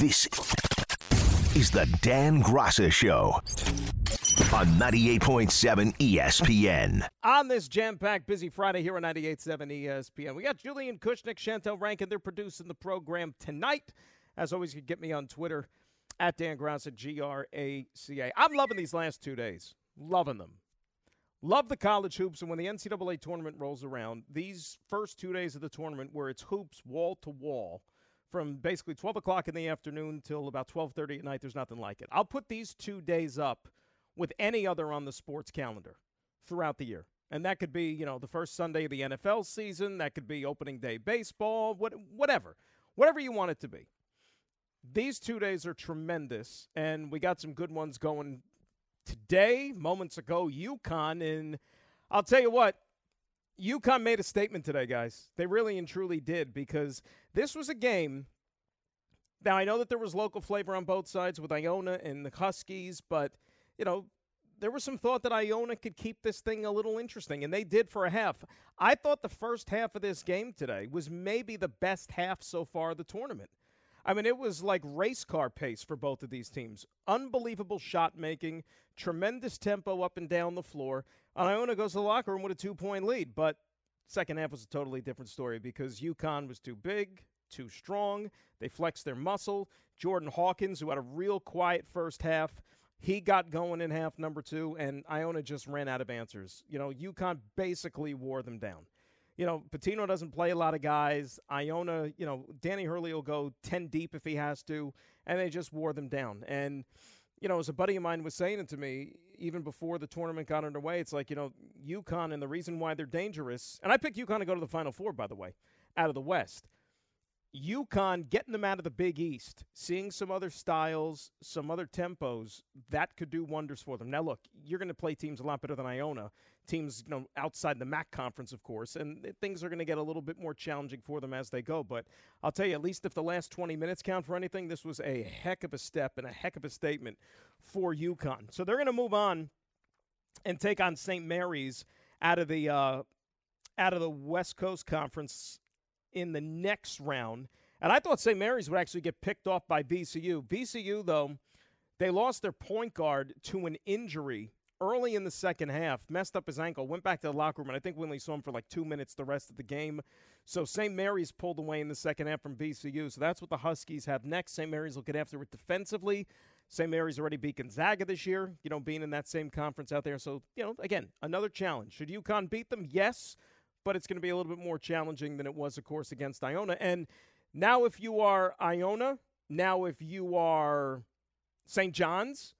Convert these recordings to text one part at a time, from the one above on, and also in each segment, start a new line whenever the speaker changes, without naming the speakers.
This is the Dan Graca Show on 98.7 ESPN.
On this jam-packed, busy Friday here on 98.7 ESPN, we got Julian Kushnick, Chantel Rankin. They're producing the program tonight. As always, you can get me on Twitter at Dan Graca, G-R-A-C-A. I'm loving these last two days. Loving them. Love the college hoops, and when the NCAA tournament rolls around, these first two days of the tournament where it's hoops wall to wall – from basically 12 o'clock in the afternoon till about 12.30 at night. There's nothing like it. I'll put these two days up with any other on the sports calendar throughout the year. And that could be, you know, the first Sunday of the NFL season. That could be opening day baseball, what, whatever. Whatever you want it to be. These two days are tremendous, and we got some good ones going today, moments ago, UConn. And I'll tell you what, UConn made a statement today, guys. They really and truly did because this was a game. Now I know that there was local flavor on both sides with Iona and the Huskies, but you know there was some thought that Iona could keep this thing a little interesting, and they did for a half. I thought the first half of this game today was maybe the best half so far of the tournament. I mean, it was like race car pace for both of these teams. Unbelievable shot making, tremendous tempo up and down the floor. And Iona goes to the locker room with a two point lead. But second half was a totally different story because UConn was too big, too strong. They flexed their muscle. Jordan Hawkins, who had a real quiet first half, he got going in half number two, and Iona just ran out of answers. You know, UConn basically wore them down. You know, Pitino doesn't play a lot of guys. Iona, you know, Danny Hurley will go 10 deep if he has to, and they just wore them down. And you know, as a buddy of mine was saying it to me, even before the tournament got underway, it's like, you know, UConn and the reason why they're dangerous, and I picked UConn to go to the Final Four, by the way, out of the West. UConn getting them out of the Big East, seeing some other styles, some other tempos, that could do wonders for them. Now, look, you're going to play teams a lot better than Iona, teams you know outside the MAAC conference, of course, and things are going to get a little bit more challenging for them as they go. But I'll tell you, at least if the last 20 minutes count for anything, this was a heck of a step and a heck of a statement for UConn. So they're going to move on and take on St. Mary's out of the uh, out of the West Coast Conference in the next round. And I thought St. Mary's would actually get picked off by VCU. VCU, though, they lost their point guard to an injury early in the second half, messed up his ankle, went back to the locker room, and I think we only saw him for like two minutes the rest of the game. So St. Mary's pulled away in the second half from VCU. So that's what the Huskies have next. St. Mary's will get after it defensively. St. Mary's already beat Gonzaga this year, you know, being in that same conference out there. So, you know, again, another challenge. Should UConn beat them? Yes but it's going to be a little bit more challenging than it was, of course, against Iona. And now, if you are Iona, now if you are St. John's,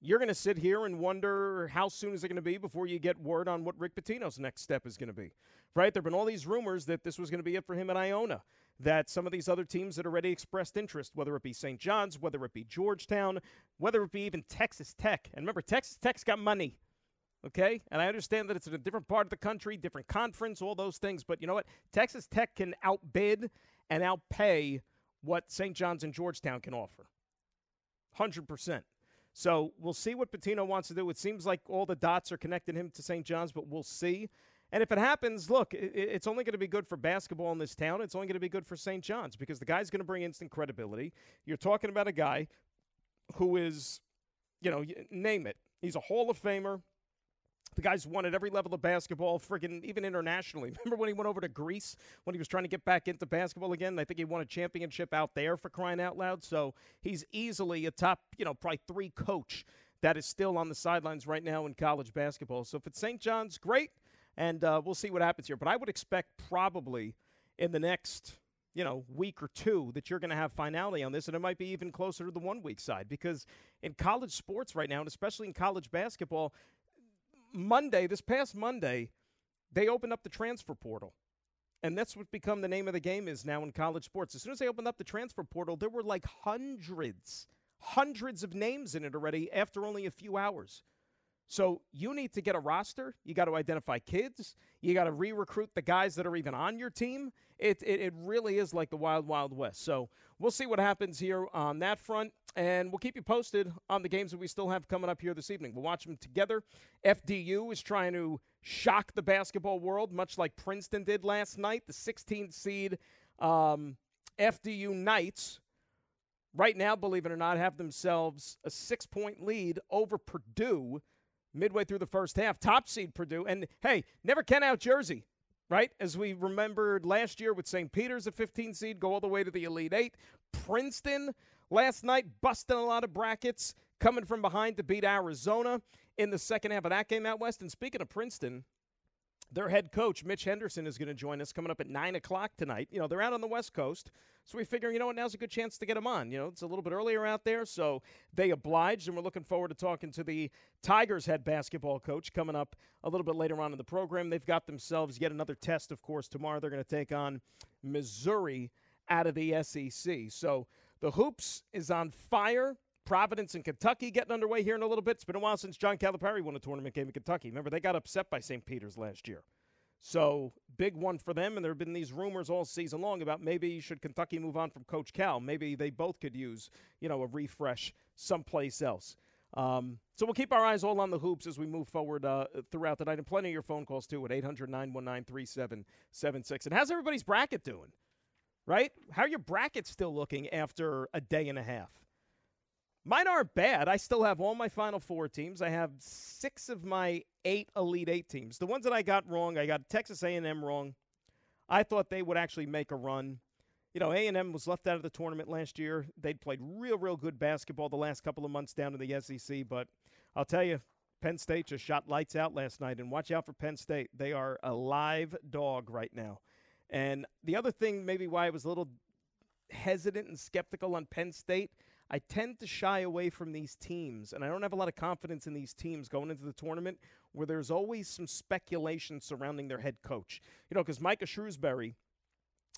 you're going to sit here and wonder how soon is it going to be before you get word on what Rick Pitino's next step is going to be. Right? There have been all these rumors that this was going to be it for him at Iona, that some of these other teams that already expressed interest, whether it be St. John's, whether it be Georgetown, whether it be even Texas Tech. And remember, Texas Tech's got money. Okay? And I understand that it's in a different part of the country, different conference, all those things. But you know what? Texas Tech can outbid and outpay what St. John's and Georgetown can offer. 100%. So we'll see what Pitino wants to do. It seems like all the dots are connecting him to St. John's, but we'll see. And if it happens, look, it's only going to be good for basketball in this town. It's only going to be good for St. John's because the guy's going to bring instant credibility. You're talking about a guy who is, you know, name it. He's a Hall of Famer. The guy's won at every level of basketball, friggin' even internationally. Remember when he went over to Greece when he was trying to get back into basketball again? I think he won a championship out there for crying out loud. So he's easily a top, you know, probably three coach that is still on the sidelines right now in college basketball. So if it's St. John's, great, and uh, we'll see what happens here. But I would expect probably in the next you know week or two that you're going to have finality on this and it might be even closer to the one week side because in college sports right now and especially in college basketball Monday, this past Monday, they opened up the transfer portal. And that's what become the name of the game is now in college sports. As soon as they opened up the transfer portal, there were like hundreds, hundreds of names in it already after only a few hours. So you need to get a roster. You got to identify kids. You got to re recruit the guys that are even on your team. It, it, it, really is like the wild, wild west. So we'll see what happens here on that front. And we'll keep you posted on the games that we still have coming up here this evening. We'll watch them together. FDU is trying to shock the basketball world, much like Princeton did last night. The 16th seed um, FDU Knights right now, believe it or not, have themselves a six point lead over Purdue midway through the first half. Top seed Purdue. And hey, never can out Jersey, right? As we remembered last year with St. Peter's, a 15 seed, go all the way to the Elite Eight. Princeton last night busting a lot of brackets, coming from behind to beat Arizona in the second half of that game out west. And speaking of Princeton, their head coach, Mitch Henderson, is going to join us coming up at 9 o'clock tonight. You know, they're out on the West Coast. So we figure, you know what, now's a good chance to get them on. You know, it's a little bit earlier out there, so they obliged, and we're looking forward to talking to the Tigers head basketball coach coming up a little bit later on in the program. They've got themselves yet another test, of course, tomorrow. They're going to take on Missouri out of the SEC. So the Hoops is on fire. Providence and Kentucky getting underway here in a little bit. It's been a while since John Calipari won a tournament game in Kentucky. Remember, they got upset by St. Peter's last year. So, big one for them. And there have been these rumors all season long about maybe should Kentucky move on from Coach Cal. Maybe they both could use, you know, a refresh someplace else. Um, so we'll keep our eyes all on the hoops as we move forward uh, throughout the night. And plenty of your phone calls, too, at 800 919 3776. And how's everybody's bracket doing? Right? How are your brackets still looking after a day and a half? Mine aren't bad. I still have all my Final Four teams. I have six of my eight Elite Eight teams. The ones that I got wrong, I got Texas A&M wrong. I thought they would actually make a run. You know, A&M was left out of the tournament last year. They'd played real, real good basketball the last couple of months down in the SEC. But I'll tell you, Penn State just shot lights out last night. And watch out for Penn State. They are a live dog right now. And the other thing, maybe why I was a little hesitant and skeptical on Penn State – I tend to shy away from these teams, and I don't have a lot of confidence in these teams going into the tournament where there's always some speculation surrounding their head coach. You know, because Micah Shrewsberry,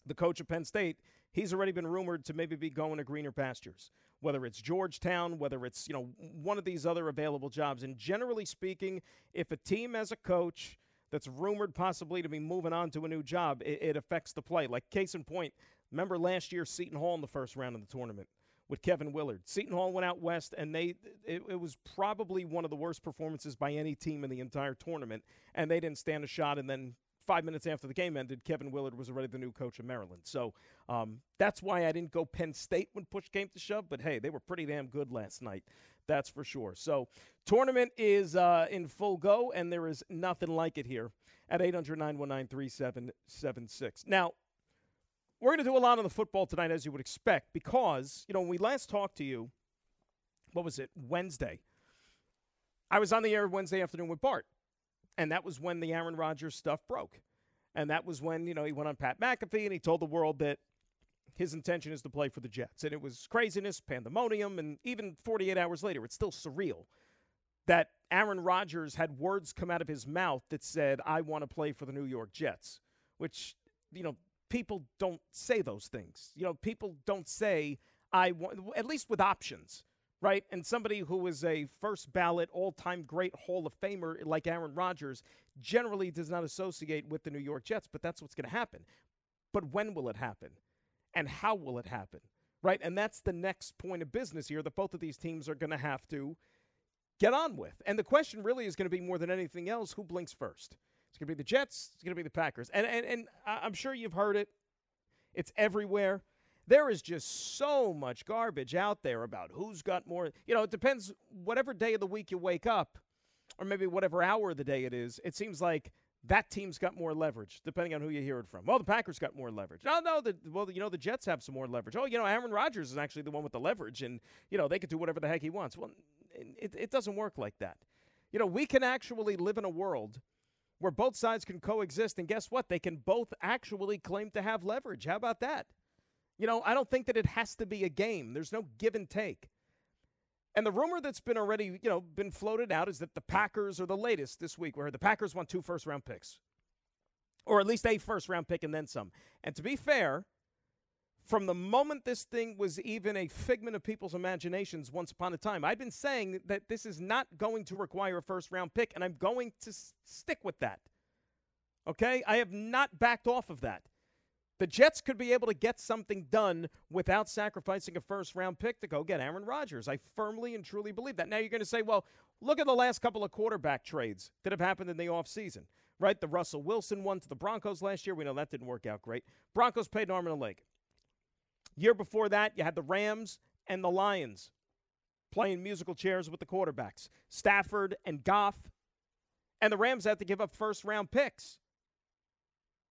the coach of Penn State, he's already been rumored to maybe be going to greener pastures, whether it's Georgetown, whether it's, you know, one of these other available jobs. And generally speaking, if a team has a coach that's rumored possibly to be moving on to a new job, it, it affects the play. Like, case in point, remember last year, Seton Hall in the first round of the tournament with Kevin Willard. Seton Hall went out west, and they it, it, was probably one of the worst performances by any team in the entire tournament, and they didn't stand a shot. And then five minutes after the game ended, Kevin Willard was already the new coach of Maryland. So um, that's why I didn't go Penn State when push came to shove. But hey, they were pretty damn good last night. That's for sure. So tournament is uh, in full go, and there is nothing like it here at 800 919 3776. Now, we're going to do a lot on the football tonight, as you would expect, because, you know, when we last talked to you, what was it, Wednesday? I was on the air Wednesday afternoon with Bart, and that was when the Aaron Rodgers stuff broke. And that was when, you know, he went on Pat McAfee and he told the world that his intention is to play for the Jets. And it was craziness, pandemonium, and even 48 hours later, it's still surreal that Aaron Rodgers had words come out of his mouth that said, I want to play for the New York Jets, which, you know, people don't say those things. You know, people don't say I want at least with options, right? And somebody who is a first ballot all-time great Hall of Famer like Aaron Rodgers generally does not associate with the New York Jets, but that's what's going to happen. But when will it happen? And how will it happen? Right? And that's the next point of business here that both of these teams are going to have to get on with. And the question really is going to be more than anything else, who blinks first? It's going to be the Jets. It's going to be the Packers. And, and, and I'm sure you've heard it. It's everywhere. There is just so much garbage out there about who's got more. You know, it depends whatever day of the week you wake up, or maybe whatever hour of the day it is. It seems like that team's got more leverage, depending on who you hear it from. Well, the Packers got more leverage. No, no, the, well, you know, the Jets have some more leverage. Oh, you know, Aaron Rodgers is actually the one with the leverage, and, you know, they could do whatever the heck he wants. Well, it, it doesn't work like that. You know, we can actually live in a world – where both sides can coexist. And guess what? They can both actually claim to have leverage. How about that? You know, I don't think that it has to be a game. There's no give and take. And the rumor that's been already, you know, been floated out is that the Packers are the latest this week, where the Packers want two first round picks. Or at least a first round pick and then some. And to be fair, from the moment this thing was even a figment of people's imaginations once upon a time. I've been saying that this is not going to require a first round pick, and I'm going to s- stick with that. Okay? I have not backed off of that. The Jets could be able to get something done without sacrificing a first round pick to go get Aaron Rodgers. I firmly and truly believe that. Now you're going to say, well, look at the last couple of quarterback trades that have happened in the offseason, right? The Russell Wilson one to the Broncos last year. We know that didn't work out great. Broncos paid an arm and a leg. Year before that, you had the Rams and the Lions playing musical chairs with the quarterbacks, Stafford and Goff. And the Rams had to give up first round picks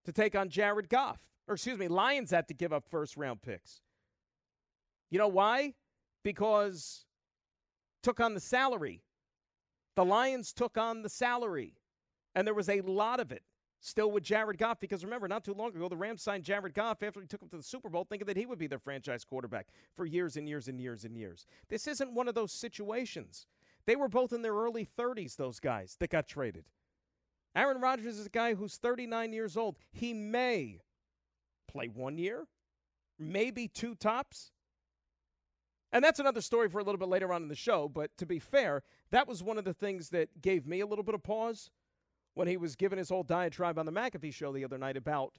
to take on Jared Goff. Or, excuse me, Lions had to give up first round picks. You know why? Because took on the salary. The Lions took on the salary. And there was a lot of it still with Jared Goff because remember, not too long ago, the Rams signed Jared Goff after he took him to the Super Bowl, thinking that he would be their franchise quarterback for years and years and years and years. This isn't one of those situations. They were both in their early 30s, those guys that got traded. Aaron Rodgers is a guy who's 39 years old. He may play one year, maybe two tops. And that's another story for a little bit later on in the show. But to be fair, that was one of the things that gave me a little bit of pause when he was given his whole diatribe on the McAfee show the other night about,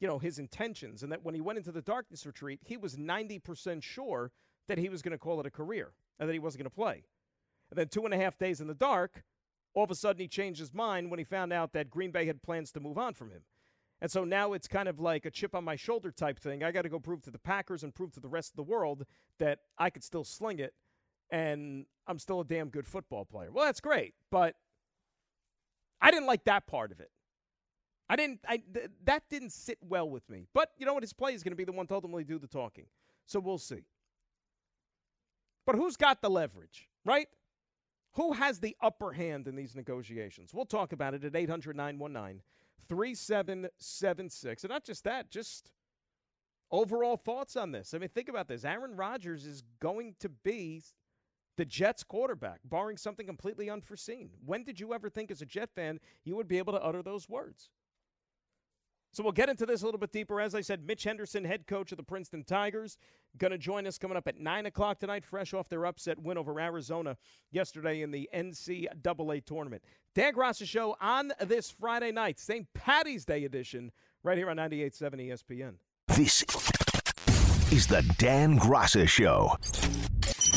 you know, his intentions and that when he went into the darkness retreat, he was 90% sure that he was going to call it a career and that he wasn't going to play. And then two and a half days in the dark, all of a sudden he changed his mind when he found out that Green Bay had plans to move on from him. And so now it's kind of like a chip on my shoulder type thing. I got to go prove to the Packers and prove to the rest of the world that I could still sling it and I'm still a damn good football player. Well, that's great, but I didn't like that part of it. I didn't. I th- that didn't sit well with me. But you know what? His play is going to be the one to ultimately do the talking. So we'll see. But who's got the leverage, right? Who has the upper hand in these negotiations? We'll talk about it at 800 919 3776. And not just that, just overall thoughts on this. I mean, think about this. Aaron Rodgers is going to be the Jets quarterback, barring something completely unforeseen. When did you ever think, as a Jet fan, you would be able to utter those words? So we'll get into this a little bit deeper. As I said, Mitch Henderson, head coach of the Princeton Tigers, going to join us coming up at 9 o'clock tonight, fresh off their upset win over Arizona yesterday in the NCAA tournament. Dan Graca Show on this Friday night, St. Patty's Day edition, right here on 98.7 ESPN.
This is the Dan Graca Show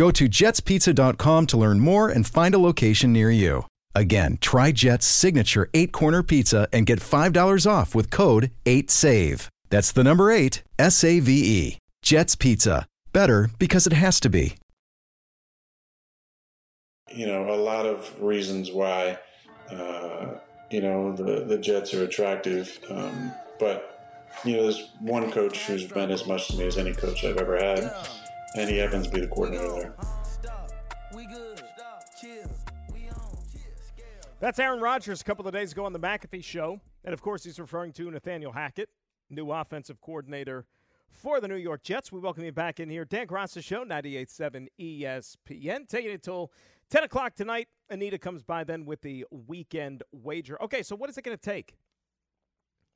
Go to jetspizza.com to learn more and find a location near you. Again, try Jet's signature eight corner pizza and get $5 off with code 8SAVE. That's the number eight, S A V E. Jet's Pizza. Better because it has to be.
You know, a lot of reasons why, uh, you know, the, the Jets are attractive. Um, but, you know, there's one coach who's been as much to me as any coach I've ever had. Andy Evans be the coordinator there.
That's Aaron Rodgers a couple of days ago on the McAfee show. And of course, he's referring to Nathaniel Hackett, new offensive coordinator for the New York Jets. We welcome you back in here. Dan Graca Show, 98.7 ESPN. Taking it till 10 o'clock tonight. Anita comes by then with the weekend wager. Okay, so what is it going to take?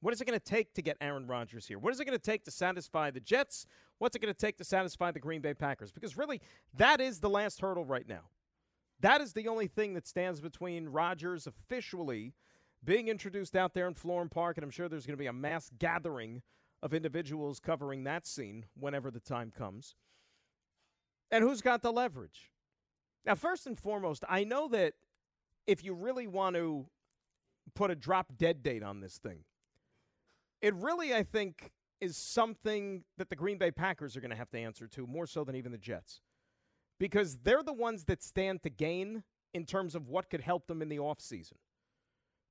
What is it going to take to get Aaron Rodgers here? What is it going to take to satisfy the Jets? What's it going to take to satisfy the Green Bay Packers? Because really, that is the last hurdle right now. That is the only thing that stands between Rodgers officially being introduced out there in Florham Park, and I'm sure there's going to be a mass gathering of individuals covering that scene whenever the time comes. And who's got the leverage? Now, first and foremost, I know that if you really want to put a drop dead date on this thing, it really, I think, is something that the Green Bay Packers are going to have to answer to more so than even the Jets. Because they're the ones that stand to gain in terms of what could help them in the offseason.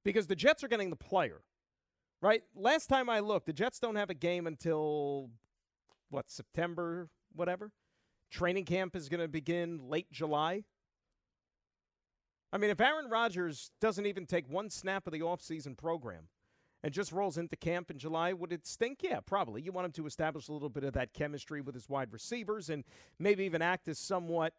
Because the Jets are getting the player, right? Last time I looked, the Jets don't have a game until, what, September, whatever? Training camp is going to begin late July. I mean, if Aaron Rodgers doesn't even take one snap of the offseason program and just rolls into camp in July, would it stink? Yeah, probably. You want him to establish a little bit of that chemistry with his wide receivers and maybe even act as somewhat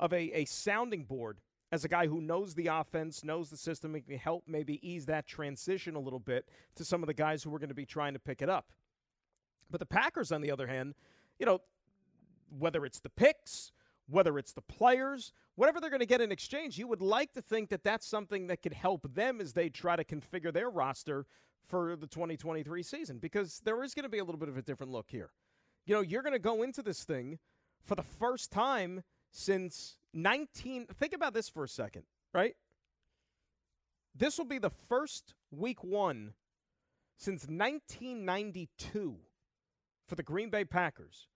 of a, a sounding board as a guy who knows the offense, knows the system, and can help maybe ease that transition a little bit to some of the guys who are going to be trying to pick it up. But the Packers, on the other hand, you know, whether it's the picks, whether it's the players, whatever they're going to get in exchange, you would like to think that that's something that could help them as they try to configure their roster for the 2023 season because there is going to be a little bit of a different look here. You know, you're going to go into this thing for the first time since 19 Think about this for a second, right? This will be the first week 1 since 1992 for the Green Bay Packers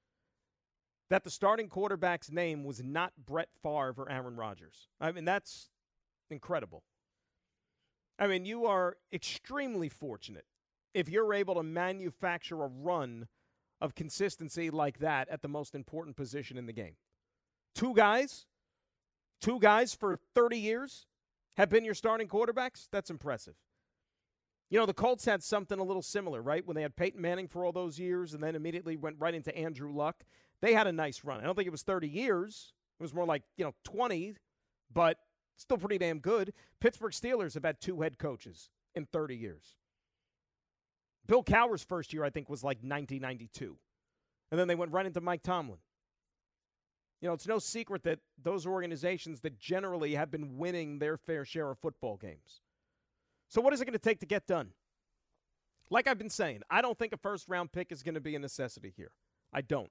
that the starting quarterback's name was not Brett Favre or Aaron Rodgers. I mean, that's incredible. I mean, you are extremely fortunate if you're able to manufacture a run of consistency like that at the most important position in the game. Two guys, two guys for 30 years have been your starting quarterbacks. That's impressive. You know, the Colts had something a little similar, right? When they had Peyton Manning for all those years and then immediately went right into Andrew Luck. They had a nice run. I don't think it was 30 years. It was more like, you know, 20, but still pretty damn good. Pittsburgh Steelers have had two head coaches in 30 years. Bill Cowher's first year, I think, was like 1992. And then they went right into Mike Tomlin. You know, it's no secret that those organizations that generally have been winning their fair share of football games. So, what is it going to take to get done? Like I've been saying, I don't think a first round pick is going to be a necessity here. I don't.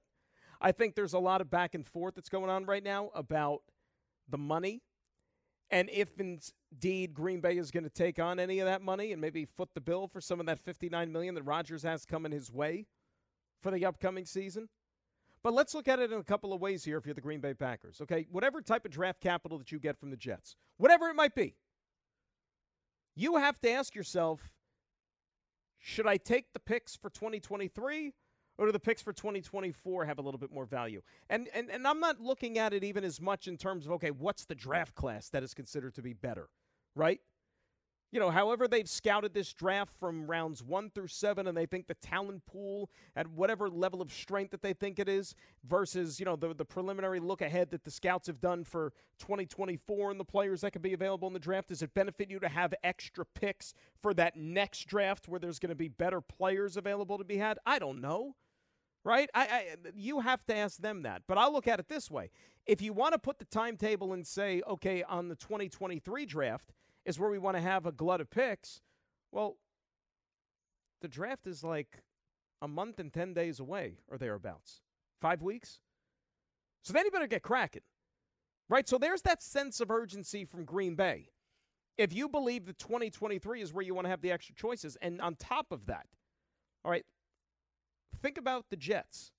I think there's a lot of back and forth that's going on right now about the money and if indeed Green Bay is going to take on any of that money and maybe foot the bill for some of that 59 million that Rodgers has coming his way for the upcoming season. But let's look at it in a couple of ways here if you're the Green Bay Packers. Okay, whatever type of draft capital that you get from the Jets, whatever it might be, you have to ask yourself, should I take the picks for 2023 or do the picks for 2024 have a little bit more value? And, and, and I'm not looking at it even as much in terms of, okay, what's the draft class that is considered to be better, right? You know, however they've scouted this draft from rounds one through seven, and they think the talent pool at whatever level of strength that they think it is, versus, you know, the, the preliminary look ahead that the scouts have done for 2024 and the players that could be available in the draft. Does it benefit you to have extra picks for that next draft where there's going to be better players available to be had? I don't know right? I, I, you have to ask them that. But I'll look at it this way: if you want to put the timetable and say, okay, on the 2023 draft is where we want to have a glut of picks, well, the draft is like a month and ten days away or thereabouts, five weeks. So then you better get cracking, right? So there's that sense of urgency from Green Bay. If you believe that 2023 is where you want to have the extra choices, and on top of that, all right, think about the Jets.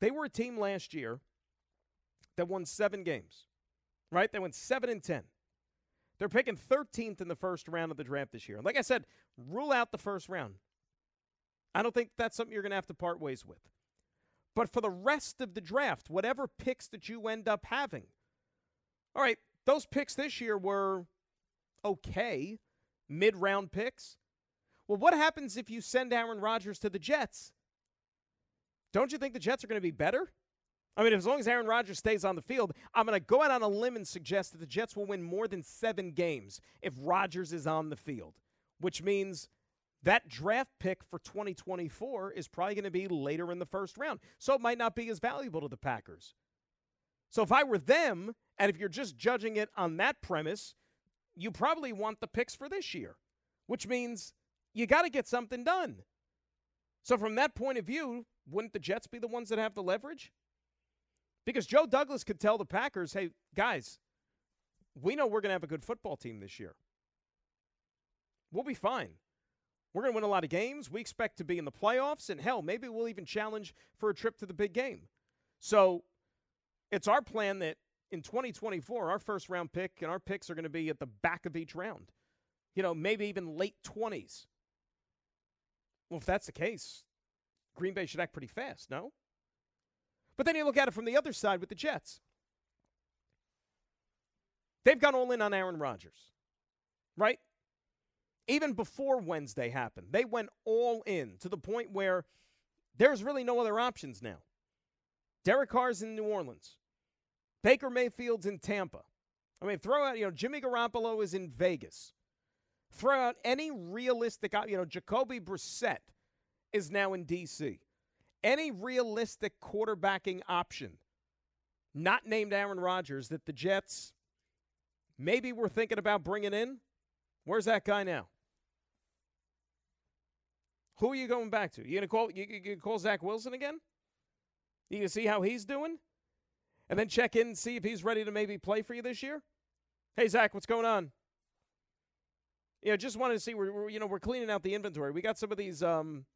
They were a team last year that won seven games, right? They went seven and 10. They're picking 13th in the first round of the draft this year. And Like I said, rule out the first round. I don't think that's something you're going to have to part ways with. But for the rest of the draft, whatever picks that you end up having, all right, those picks this year were okay, mid round picks. Well, what happens if you send Aaron Rodgers to the Jets? Don't you think the Jets are going to be better? I mean, as long as Aaron Rodgers stays on the field, I'm going to go out on a limb and suggest that the Jets will win more than seven games if Rodgers is on the field, which means that draft pick for 2024 is probably going to be later in the first round. So it might not be as valuable to the Packers. So if I were them, and if you're just judging it on that premise, you probably want the picks for this year, which means you got to get something done. So from that point of view, wouldn't the Jets be the ones that have the leverage? Because Joe Douglas could tell the Packers, hey, guys, we know we're going to have a good football team this year. We'll be fine. We're going to win a lot of games. We expect to be in the playoffs, and hell, maybe we'll even challenge for a trip to the big game. So it's our plan that in 2024, our first round pick and our picks are going to be at the back of each round. You know, maybe even late 20s. Well, if that's the case, Green Bay should act pretty fast, no? But then you look at it from the other side with the Jets. They've gone all in on Aaron Rodgers, right? Even before Wednesday happened, they went all in to the point where there's really no other options now. Derek Carr's in New Orleans. Baker Mayfield's in Tampa. I mean, throw out, you know, Jimmy Garoppolo is in Vegas. Throw out any realistic, you know, Jacoby Brissett is now in D.C. Any realistic quarterbacking option, not named Aaron Rodgers, that the Jets maybe were thinking about bringing in, where's that guy now? Who are you going back to? You gonna call you, you call Zach Wilson again? You gonna see how he's doing? and then check in and see if he's ready to maybe play for you this year? Hey, Zach, what's going on? Yeah, just wanted to see. We're, we're, you know we're cleaning out the inventory. We got some of these um,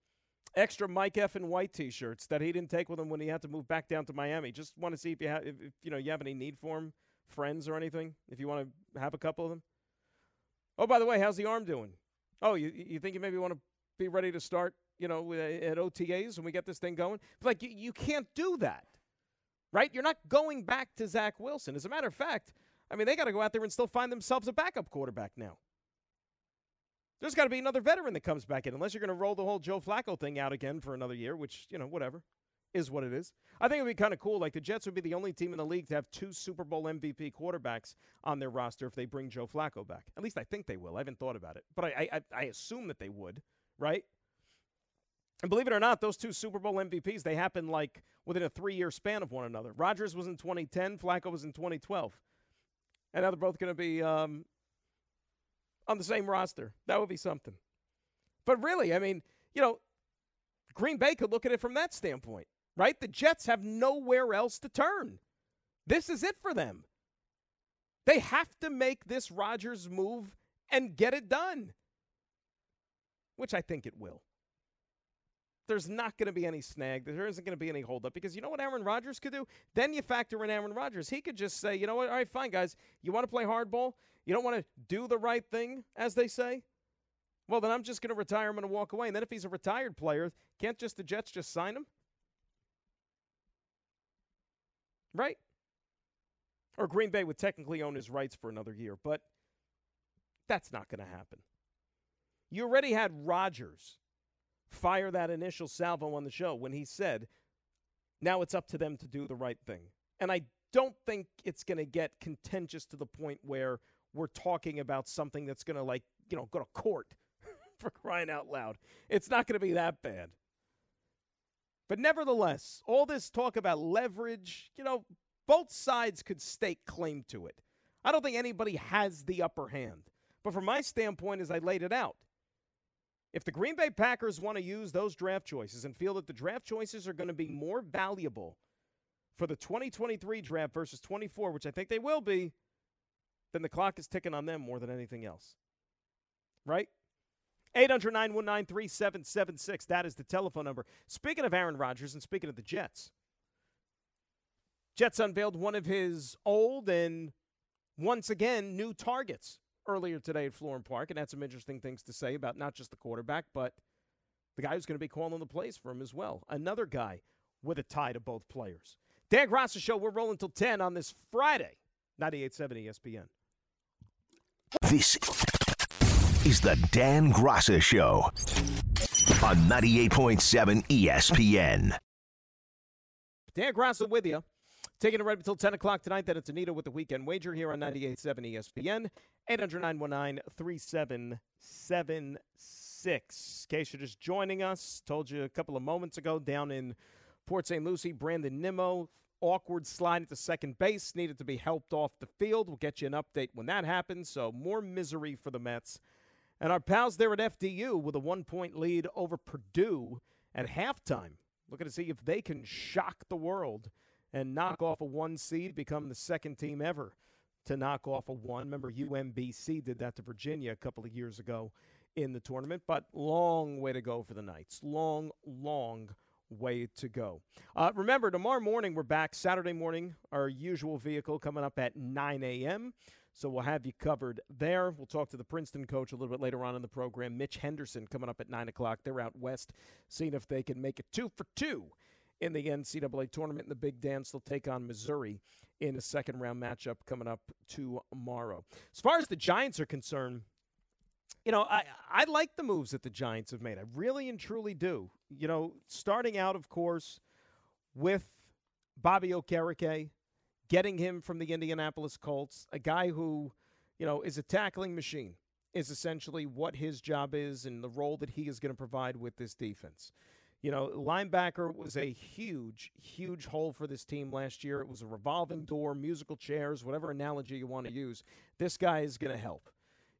extra Mike F and White T-shirts that he didn't take with him when he had to move back down to Miami. Just want to see if you have if, if you know you have any need for him, friends or anything. If you want to have a couple of them. Oh, by the way, how's the arm doing? Oh, you you think you maybe want to be ready to start? You know, at OTAs when we get this thing going. Like you, you can't do that right? You're not going back to Zach Wilson. As a matter of fact, I mean, they got to go out there and still find themselves a backup quarterback now. There's got to be another veteran that comes back in, unless you're going to roll the whole Joe Flacco thing out again for another year, which, you know, whatever, is what it is. I think it would be kind of cool. Like, the Jets would be the only team in the league to have two Super Bowl MVP quarterbacks on their roster if they bring Joe Flacco back. At least I think they will. I haven't thought about it, but I, I, I assume that they would, right? And believe it or not, those two Super Bowl MVPs, they happened like within a three year span of one another. Rodgers was in 2010, Flacco was in 2012. And now they're both going to be um, on the same roster. That would be something. But really, I mean, you know, Green Bay could look at it from that standpoint, right? The Jets have nowhere else to turn. This is it for them. They have to make this Rodgers move and get it done, which I think it will there's not going to be any snag. There isn't going to be any holdup because you know what Aaron Rodgers could do? Then you factor in Aaron Rodgers. He could just say, you know what? All right, fine, guys. You want to play hardball? You don't want to do the right thing, as they say? Well, then I'm just going to retire. I'm going to walk away. And then if he's a retired player, can't just the Jets just sign him? Right? Or Green Bay would technically own his rights for another year, but that's not going to happen. You already had Rodgers fire that initial salvo on the show when he said, now it's up to them to do the right thing. And I don't think it's going to get contentious to the point where we're talking about something that's going to, like, you know, go to court for crying out loud. It's not going to be that bad. But nevertheless, all this talk about leverage, you know, both sides could stake claim to it. I don't think anybody has the upper hand. But from my standpoint, as I laid it out, if the Green Bay Packers want to use those draft choices and feel that the draft choices are going to be more valuable for the 2023 draft versus 24, which I think they will be, then the clock is ticking on them more than anything else. Right? 800 919 3776. That is the telephone number. Speaking of Aaron Rodgers and speaking of the Jets, Jets unveiled one of his old and once again new targets earlier today at Florham Park and had some interesting things to say about not just the quarterback, but the guy who's going to be calling the plays for him as well. Another guy with a tie to both players. Dan Graca Show, we're rolling till 10 on this Friday, 98.7 ESPN.
This is the Dan Graca Show on 98.7 ESPN.
Dan Graca with you. Taking it right until 10 o'clock tonight. Then it's Anita with the weekend wager here on 98.7 ESPN. 800 3776. In case you're just joining us, told you a couple of moments ago down in Port St. Lucie, Brandon Nimmo, awkward slide at the second base, needed to be helped off the field. We'll get you an update when that happens. So more misery for the Mets. And our pals there at FDU with a one point lead over Purdue at halftime. Looking to see if they can shock the world and knock off a one seed, become the second team ever to knock off a one. Remember, UMBC did that to Virginia a couple of years ago in the tournament, but long way to go for the Knights. Long, long way to go. Uh, remember, tomorrow morning we're back. Saturday morning, our usual vehicle coming up at 9 a.m. So we'll have you covered there. We'll talk to the Princeton coach a little bit later on in the program. Mitch Henderson coming up at 9 o'clock. They're out west, seeing if they can make it two for two in the NCAA tournament in the Big Dance. They'll take on Missouri in a second round matchup coming up tomorrow. As far as the Giants are concerned, you know, I, I like the moves that the Giants have made. I really and truly do. You know, starting out, of course, with Bobby Okereke, getting him from the Indianapolis Colts, a guy who, you know, is a tackling machine, is essentially what his job is and the role that he is going to provide with this defense. You know, linebacker was a huge, huge hole for this team last year. It was a revolving door, musical chairs, whatever analogy you want to use. This guy is going to help.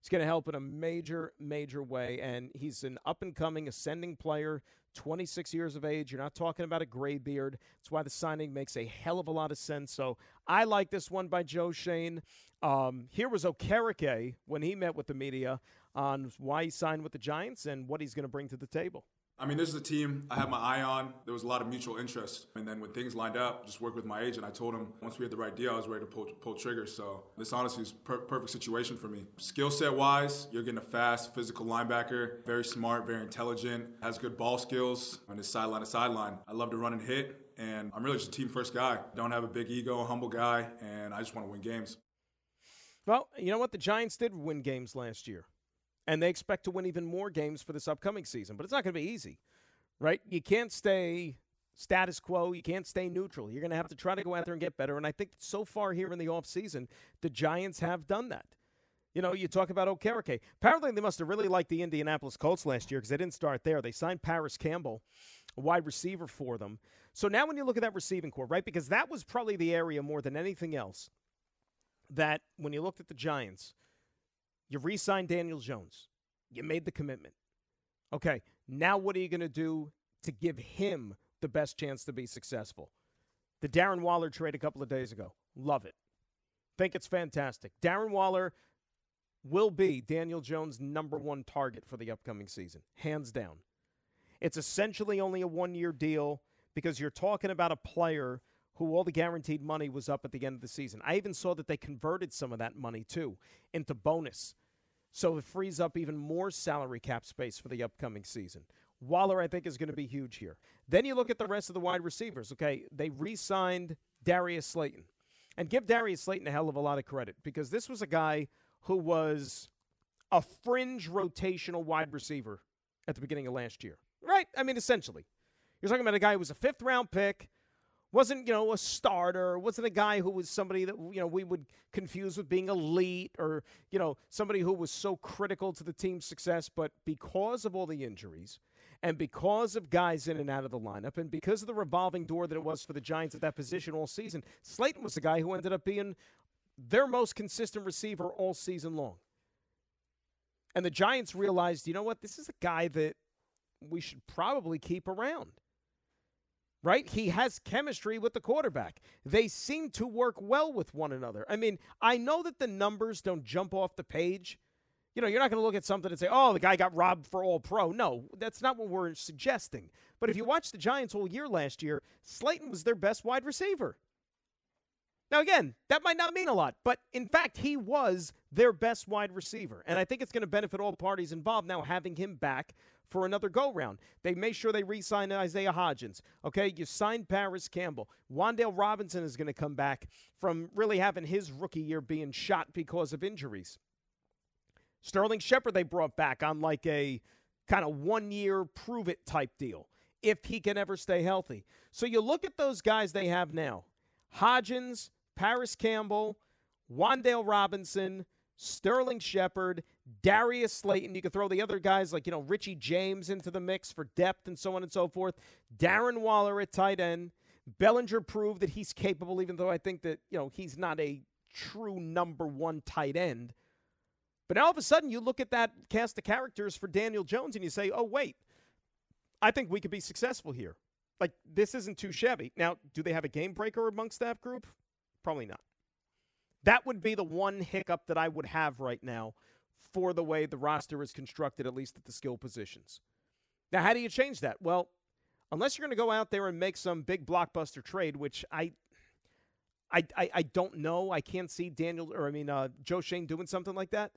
He's going to help in a major, major way. And he's an up and coming, ascending player, 26 years of age. You're not talking about a gray beard. That's why the signing makes a hell of a lot of sense. So I like this one by Joe Schoen. Um, here was Okereke when he met with the media on why he signed with the Giants and what he's going to bring to the table.
I mean, this is a team I have my eye on. There was a lot of mutual interest. And then when things lined up, just worked with my agent. I told him once we had the right deal, I was ready to pull, pull triggers. So this honestly is per- perfect situation for me. Skill set wise, you're getting a fast, physical linebacker, very smart, very intelligent, has good ball skills on his sideline to sideline. I love to run and hit, and I'm really just a team first guy. Don't have a big ego, humble guy, and I just want to win games.
Well, you know what? The Giants did win games last year and they expect to win even more games for this upcoming season. But it's not going to be easy, right? You can't stay status quo. You can't stay neutral. You're going to have to try to go out there and get better. And I think so far here in the offseason, the Giants have done that. You know, you talk about Okereke. Apparently, they must have really liked the Indianapolis Colts last year because they didn't start there. They signed Parris Campbell, a wide receiver for them. So now when you look at that receiving corps, right, because that was probably the area more than anything else that when you looked at the Giants – you re signed Daniel Jones. You made the commitment. Okay, now what are you going to do to give him the best chance to be successful? The Darren Waller trade a couple of days ago. Love it. Think it's fantastic. Darren Waller will be Daniel Jones' number one target for the upcoming season, hands down. It's essentially only a one year deal because you're talking about a player who all the guaranteed money was up at the end of the season. I even saw that they converted some of that money too into bonus. So it frees up even more salary cap space for the upcoming season. Waller, I think, is going to be huge here. Then you look at the rest of the wide receivers. Okay, they re signed Darius Slayton. And give Darius Slayton a hell of a lot of credit because this was a guy who was a fringe rotational wide receiver at the beginning of last year. Right? I mean, essentially. You're talking about a guy who was a fifth round pick wasn't you know a starter wasn't a guy who was somebody that you know we would confuse with being elite or you know somebody who was so critical to the team's success. But because of all the injuries and because of guys in and out of the lineup and because of the revolving door that it was for the Giants at that position all season Slayton was the guy who ended up being their most consistent receiver all season long. And the Giants realized you know what this is a guy that we should probably keep around right? He has chemistry with the quarterback. They seem to work well with one another. I mean, I know that the numbers don't jump off the page. You know, you're not going to look at something and say, oh, the guy got robbed for all pro. No, that's not what we're suggesting. But if you watch the Giants all year last year, Slayton was their best wide receiver. Now, again, that might not mean a lot, but in fact, he was their best wide receiver. And I think it's going to benefit all parties involved now having him back for another go round. They made sure they re signed Isaiah Hodgins. Okay, you signed Parris Campbell. Wan'Dale Robinson is going to come back from really having his rookie year being shot because of injuries. Sterling Shepard, they brought back on like a kind of one year prove it type deal if he can ever stay healthy. So you look at those guys they have now Hodgins, Parris Campbell, Wan'Dale Robinson, Sterling Shepard, Darius Slayton. You could throw the other guys like, you know, Richie James into the mix for depth and so on and so forth. Darren Waller at tight end. Bellinger proved that he's capable, even though I think that, you know, he's not a true number one tight end. But now all of a sudden, you look at that cast of characters for Daniel Jones and you say, oh, wait, I think we could be successful here. Like, this isn't too shabby. Now, do they have a game breaker amongst that group? Probably not. That would be the one hiccup that I would have right now for the way the roster is constructed, at least at the skill positions. Now, how do you change that? Well, unless you're going to go out there and make some big blockbuster trade, which I, I, I, I don't know. I can't see Daniel or I mean uh, Joe Schoen doing something like that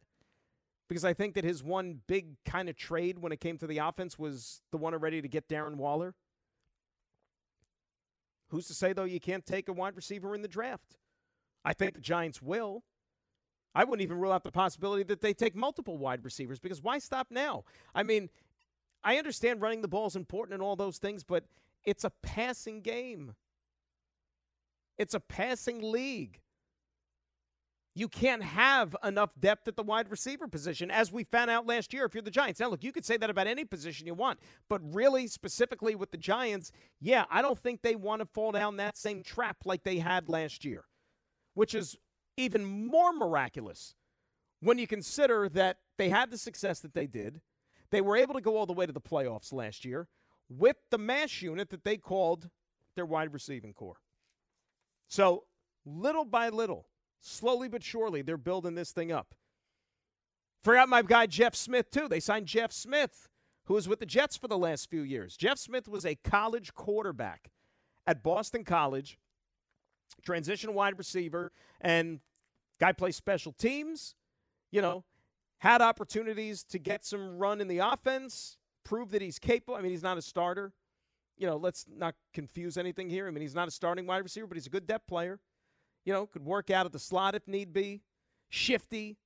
because I think that his one big kind of trade when it came to the offense was the one already to get Darren Waller. Who's to say though you can't take a wide receiver in the draft? I think the Giants will. I wouldn't even rule out the possibility that they take multiple wide receivers because why stop now? I mean, I understand running the ball is important and all those things, but it's a passing game. It's a passing league. You can't have enough depth at the wide receiver position, as we found out last year if you're the Giants. Now, look, you could say that about any position you want, but really, specifically with the Giants, yeah, I don't think they want to fall down that same trap like they had last year, which is even more miraculous when you consider that they had the success that they did. They were able to go all the way to the playoffs last year with the mash unit that they called their wide receiving corps. So, little by little, slowly but surely, they're building this thing up. Forgot my guy Jeff Smith, too. They signed Jeff Smith, who was with the Jets for the last few years. Jeff Smith was a college quarterback at Boston College, transition wide receiver, and guy plays special teams, you know, had opportunities to get some run in the offense, prove that he's capable. I mean, he's not a starter you know, let's not confuse anything here. I mean, he's not a starting wide receiver, but he's a good depth player. You know, could work out at the slot if need be. Shifty.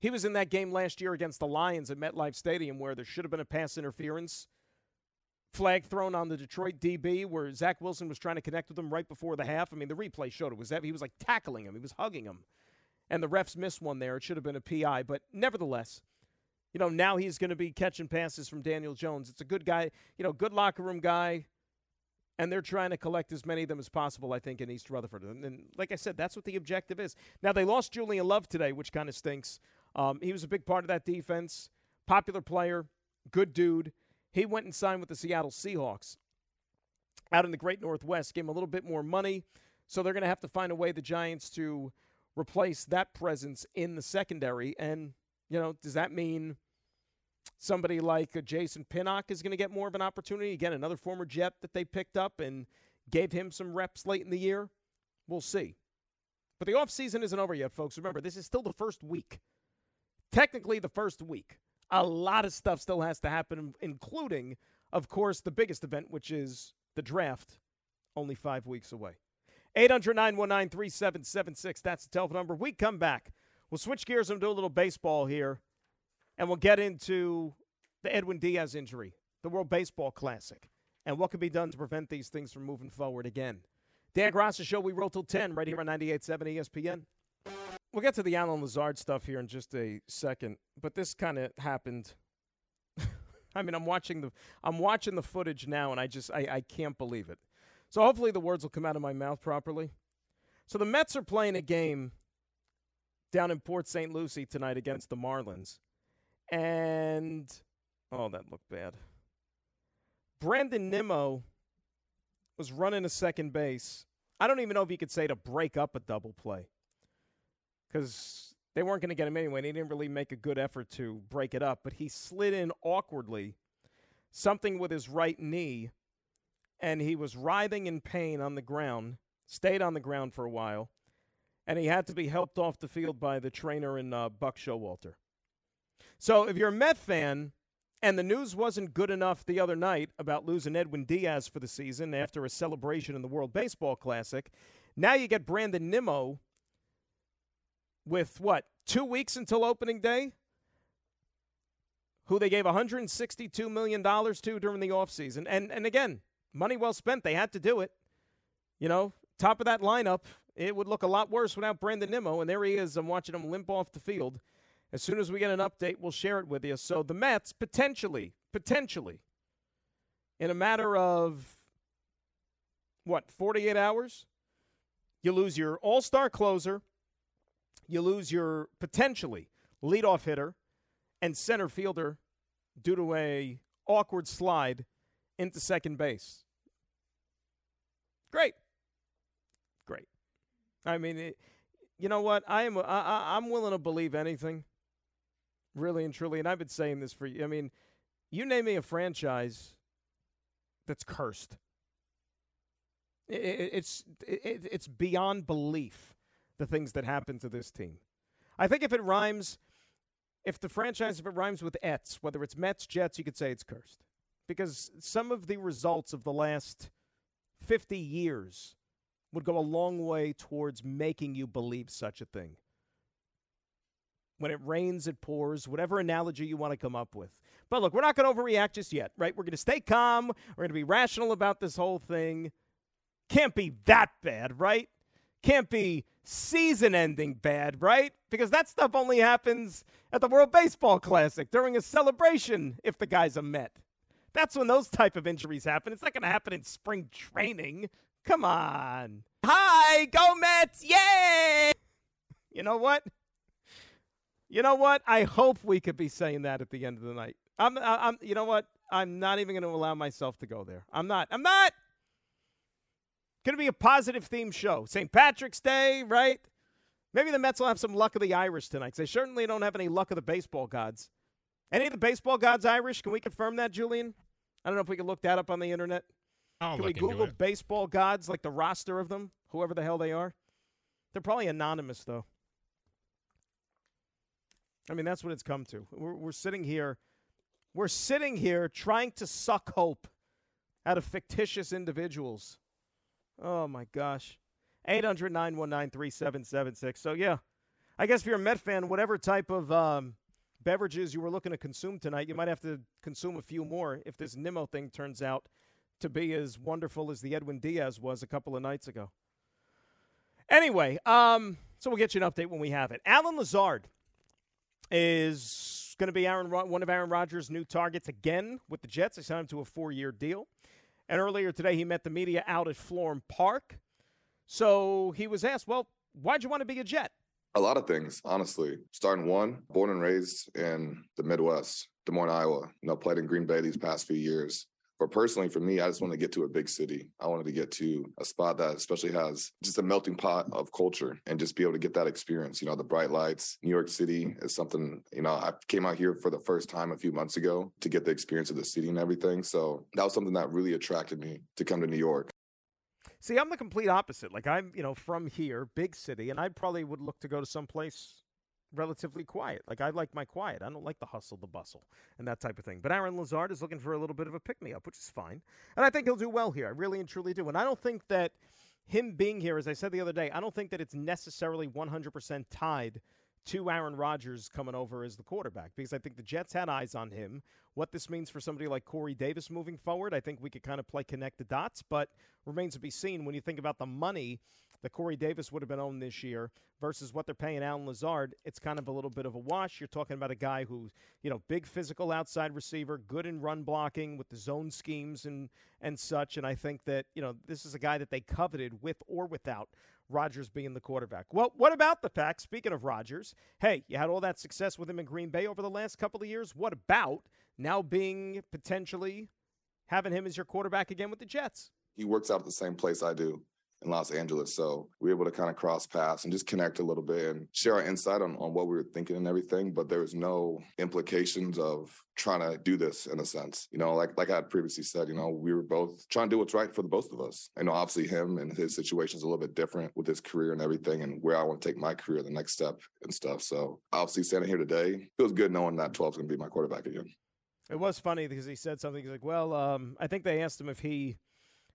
He was in that game last year against the Lions at MetLife Stadium where there should have been a pass interference flag thrown on the Detroit DB where Zach Wilson was trying to connect with him right before the half. I mean, the replay showed it was that he was like tackling him, he was hugging him, and the refs missed one there. It should have been a PI, but nevertheless, you know, now he's going to be catching passes from Daniel Jones. It's a good guy, you know, good locker room guy. And they're trying to collect as many of them as possible, I think, in East Rutherford. And, and like I said, that's what the objective is. Now, they lost Julian Love today, which kind of stinks. Um, he was a big part of that defense, popular player, good dude. He went and signed with the Seattle Seahawks out in the great Northwest, gave him a little bit more money. So they're going to have to find a way, the Giants, to replace that presence in the secondary. And you know, does that mean somebody like Jason Pinnock is going to get more of an opportunity? Again, another former Jet that they picked up and gave him some reps late in the year. We'll see. But the offseason isn't over yet, folks. Remember, this is still the first week. Technically, the first week. A lot of stuff still has to happen, including, of course, the biggest event, which is the draft, only five weeks away. 800 919 3776. That's the telephone number. We come back. We'll switch gears and do a little baseball here, and we'll get into the Edwin Diaz injury, the World Baseball Classic, and what can be done to prevent these things from moving forward again. Dan Graca Show, we roll till 10 right here on 98.7 ESPN. We'll get to the Allen Lazard stuff here in just a second, but this kind of happened. I mean, I'm watching the I'm watching the footage now, and I just I, I can't believe it. So hopefully the words will come out of my mouth properly. So the Mets are playing a game down in Port St. Lucie tonight against the Marlins. And, oh, that looked bad. Brandon Nimmo was running a second base. I don't even know if you could say to break up a double play because they weren't going to get him anyway. And he didn't really make a good effort to break it up, but he slid in awkwardly, something with his right knee, and he was writhing in pain on the ground, stayed on the ground for a while and he had to be helped off the field by the trainer in uh, Buck Showalter. So if you're a Met fan and the news wasn't good enough the other night about losing Edwin Diaz for the season after a celebration in the World Baseball Classic, now you get Brandon Nimmo with what, two weeks until opening day? Who they gave $162 million to during the offseason. And, and again, money well spent. They had to do it. You know, top of that lineup, it would look a lot worse without Brandon Nimmo. And there he is. I'm watching him limp off the field. As soon as we get an update, we'll share it with you. So the Mets potentially, potentially, in a matter of what, 48 hours, you lose your all star closer, you lose your potentially leadoff hitter and center fielder due to a awkward slide into second base. Great. Great. I mean, it, you know what? I am. I, I, I'm willing to believe anything, really and truly. And I've been saying this for you. I mean, you name me a franchise that's cursed. It, it, it's it, it's beyond belief the things that happen to this team. I think if it rhymes, if the franchise if it rhymes with Ets, whether it's Mets, Jets, you could say it's cursed because some of the results of the last 50 years would go a long way towards making you believe such a thing. When it rains, it pours, whatever analogy you want to come up with. But look, we're not going to overreact just yet, right? We're going to stay calm. We're going to be rational about this whole thing. Can't be that bad, right? Can't be season ending bad, right? Because that stuff only happens at the World Baseball Classic during a celebration if the guy's a Met. That's when those type of injuries happen. It's not going to happen in spring training. Come on. Hi, go Mets. Yay! You know what? You know what? I hope we could be saying that at the end of the night. I'm I'm you know what? I'm not even going to allow myself to go there. I'm not. I'm not. Going to be a positive theme show. St. Patrick's Day, right? Maybe the Mets will have some luck of the Irish tonight. They certainly don't have any luck of the baseball gods. Any of the baseball gods Irish? Can we confirm that, Julian? I don't know if we can look that up on the internet.
I'll
Can we Google baseball gods, like the roster of them, whoever the hell they are? They're probably anonymous, though. I mean, that's what it's come to. We're, we're sitting here, we're sitting here trying to suck hope out of fictitious individuals. Oh my gosh, 800 919 3776. So yeah, I guess if you're a Met fan, whatever type of um, beverages you were looking to consume tonight, you might have to consume a few more if this Nimmo thing turns out to be as wonderful as the Edwin Diaz was a couple of nights ago. Anyway, um, so we'll get you an update when we have it. Allen Lazard is going to be Aaron one of Aaron Rodgers' new targets again with the Jets. They signed him to a four-year deal. And earlier today, he met the media out at Florham Park. So he was asked, "Well, why'd you want to be a Jet?"
A lot of things, honestly. Starting one, born and raised in the Midwest, Des Moines, Iowa. You know, played in Green Bay these past few years. But personally, for me, I just wanted to get to a big city. I wanted to get to a spot that especially has just a melting pot of culture and just be able to get that experience. You know, the bright lights. New York City is something, you know, I came out here for the first time a few months ago to get the experience of the city and everything. So that was something that really attracted me to come to New York.
See, I'm the complete opposite. Like I'm, you know, from here, big city, and I probably would look to go to some place relatively quiet. Like I like my quiet. I don't like the hustle, the bustle, and that type of thing. But Aaron Lazard is looking for a little bit of a pick me up, which is fine. And I think he'll do well here. I really and truly do. And I don't think that him being here, as I said the other day, I don't think that it's necessarily 100% tied to Aaron Rodgers coming over as the quarterback because I think the Jets had eyes on him. What this means for somebody like Corey Davis moving forward, I think we could kind of play connect the dots, but remains to be seen when you think about the money that Corey Davis would have been owned this year versus what they're paying Allen Lazard. It's kind of a little bit of a wash. You're talking about a guy who's, you know, big physical outside receiver, good in run blocking with the zone schemes and and such. And I think that, you know, this is a guy that they coveted with or without Rodgers being the quarterback. Well, what about the fact, speaking of Rodgers, hey, you had all that success with him in Green Bay over the last couple of years. What about now being potentially having him as your quarterback again with the Jets?
He works out at the same place I do in Los Angeles. So we were able to kind of cross paths and just connect a little bit and share our insight on, on what we were thinking and everything. But there was no implications of trying to do this in a sense. You know, like like I had previously said, you know, we were both trying to do what's right for the both of us. I know obviously him and his situation is a little bit different with his career and everything and where I want to take my career the next step and stuff. So obviously standing here today, feels good knowing that 12 is going to be my quarterback again.
It was funny because he said something. He's like, "Well, um, I think they asked him if he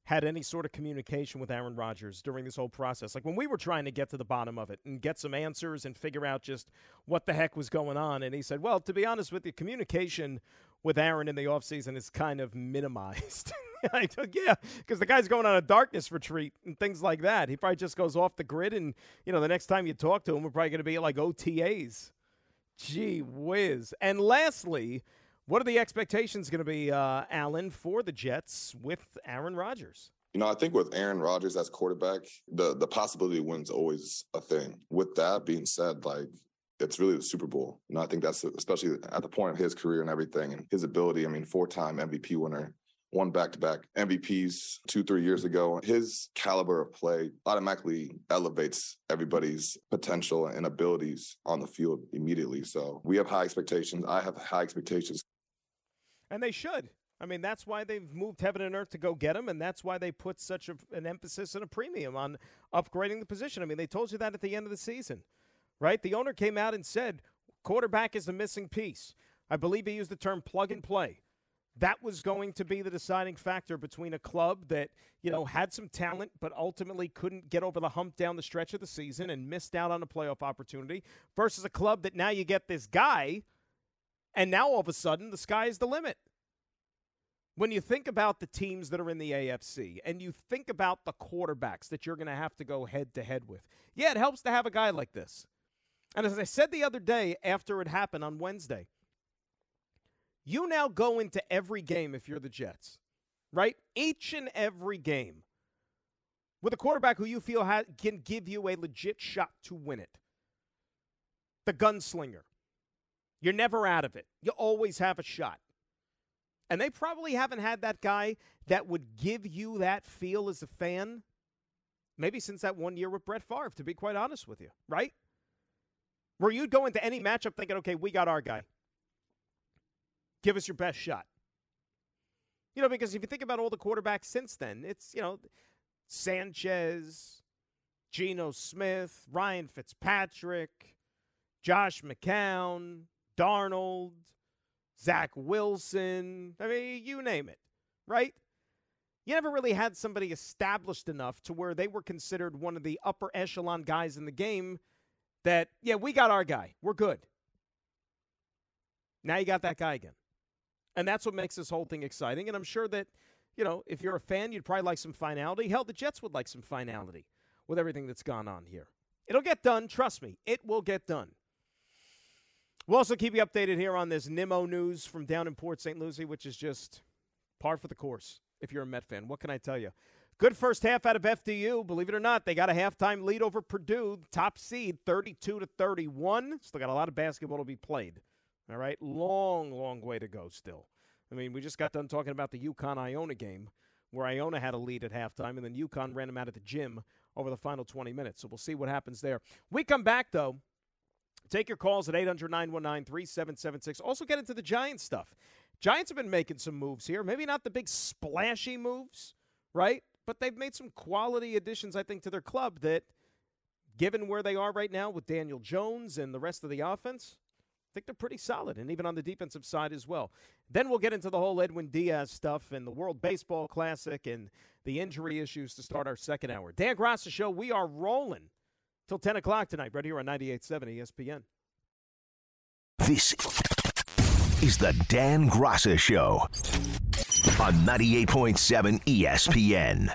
had any sort of communication with Aaron Rodgers during this whole process. Like when we were trying to get to the bottom of it and get some answers and figure out just what the heck was going on. And he said, Well, to be honest with you, communication with Aaron in the offseason is kind of minimized. I took, yeah, because the guy's going on a darkness retreat and things like that. He probably just goes off the grid, and you know the next time you talk to him, we're probably going to be like OTAs. Gee whiz! And lastly, what are the expectations going to be, uh, Allen, for the Jets with Aaron Rodgers?
You know, I think with Aaron Rodgers as quarterback, the the possibility of wins always a thing. With that being said, like it's really the Super Bowl. Know, I think that's especially at the point of his career and everything and his ability. I mean, four time MVP winner won back to back MVPs two, three years ago. His caliber of play automatically elevates everybody's potential and abilities on the field immediately. So we have high expectations. I have high expectations.
And they should. I mean, that's why they've moved heaven and earth to go get him, and that's why they put such a, an emphasis and a premium on upgrading the position. I mean, they told you that at the end of the season, right? The owner came out and said quarterback is the missing piece. I believe he used the term plug and play. That was going to be the deciding factor between a club that, you know, had some talent but ultimately couldn't get over the hump down the stretch of the season and missed out on a playoff opportunity versus a club that now you get this guy and now all of a sudden the sky is the limit. When you think about the teams that are in the AFC and you think about the quarterbacks that you're going to have to go head to head with, yeah, it helps to have a guy like this. And as I said the other day after it happened on Wednesday, you now go into every game if you're the Jets, right? Each and every game with a quarterback who you feel ha- can give you a legit shot to win it. The gunslinger. You're never out of it. You always have a shot. And they probably haven't had that guy that would give you that feel as a fan maybe since that one year with Brett Favre, to be quite honest with you, right? Where you'd go into any matchup thinking, okay, we got our guy. Give us your best shot. You know, because if you think about all the quarterbacks since then, it's, you know, Sanchez, Geno Smith, Ryan Fitzpatrick, Josh McCown, Darnold, Zach Wilson. I mean, you name it, right? You never really had somebody established enough to where they were considered one of the upper echelon guys in the game that, yeah, we got our guy. We're good. Now you got that guy again. And that's what makes this whole thing exciting. And I'm sure that, you know, if you're a fan, you'd probably like some finality. Hell, the Jets would like some finality with everything that's gone on here. It'll get done. Trust me, it will get done. We'll also keep you updated here on this Nimmo news from down in Port St. Lucie, which is just par for the course if you're a Met fan. What can I tell you? Good first half out of FDU. Believe it or not, they got a halftime lead over Purdue, top seed, 32 to 31. Still got a lot of basketball to be played. All right, long, long way to go still. I mean, we just got done talking about the UConn Iona game where Iona had a lead at halftime, and then UConn ran them out of the gym over the final 20 minutes. So we'll see what happens there. We come back, though. Take your calls at 800 919 3776. Also, get into the Giants stuff. Giants have been making some moves here. Maybe not the big splashy moves, right? But they've made some quality additions, I think, to their club that, given where they are right now with Daniel Jones and the rest of the offense, I think they're pretty solid, and even on the defensive side as well. Then we'll get into the whole Edwin Diaz stuff and the World Baseball Classic and the injury issues to start our second hour. Dan Graca Show, we are rolling till 10 o'clock tonight, right here on 98.7 ESPN.
This is the Dan Graca Show on 98.7 ESPN.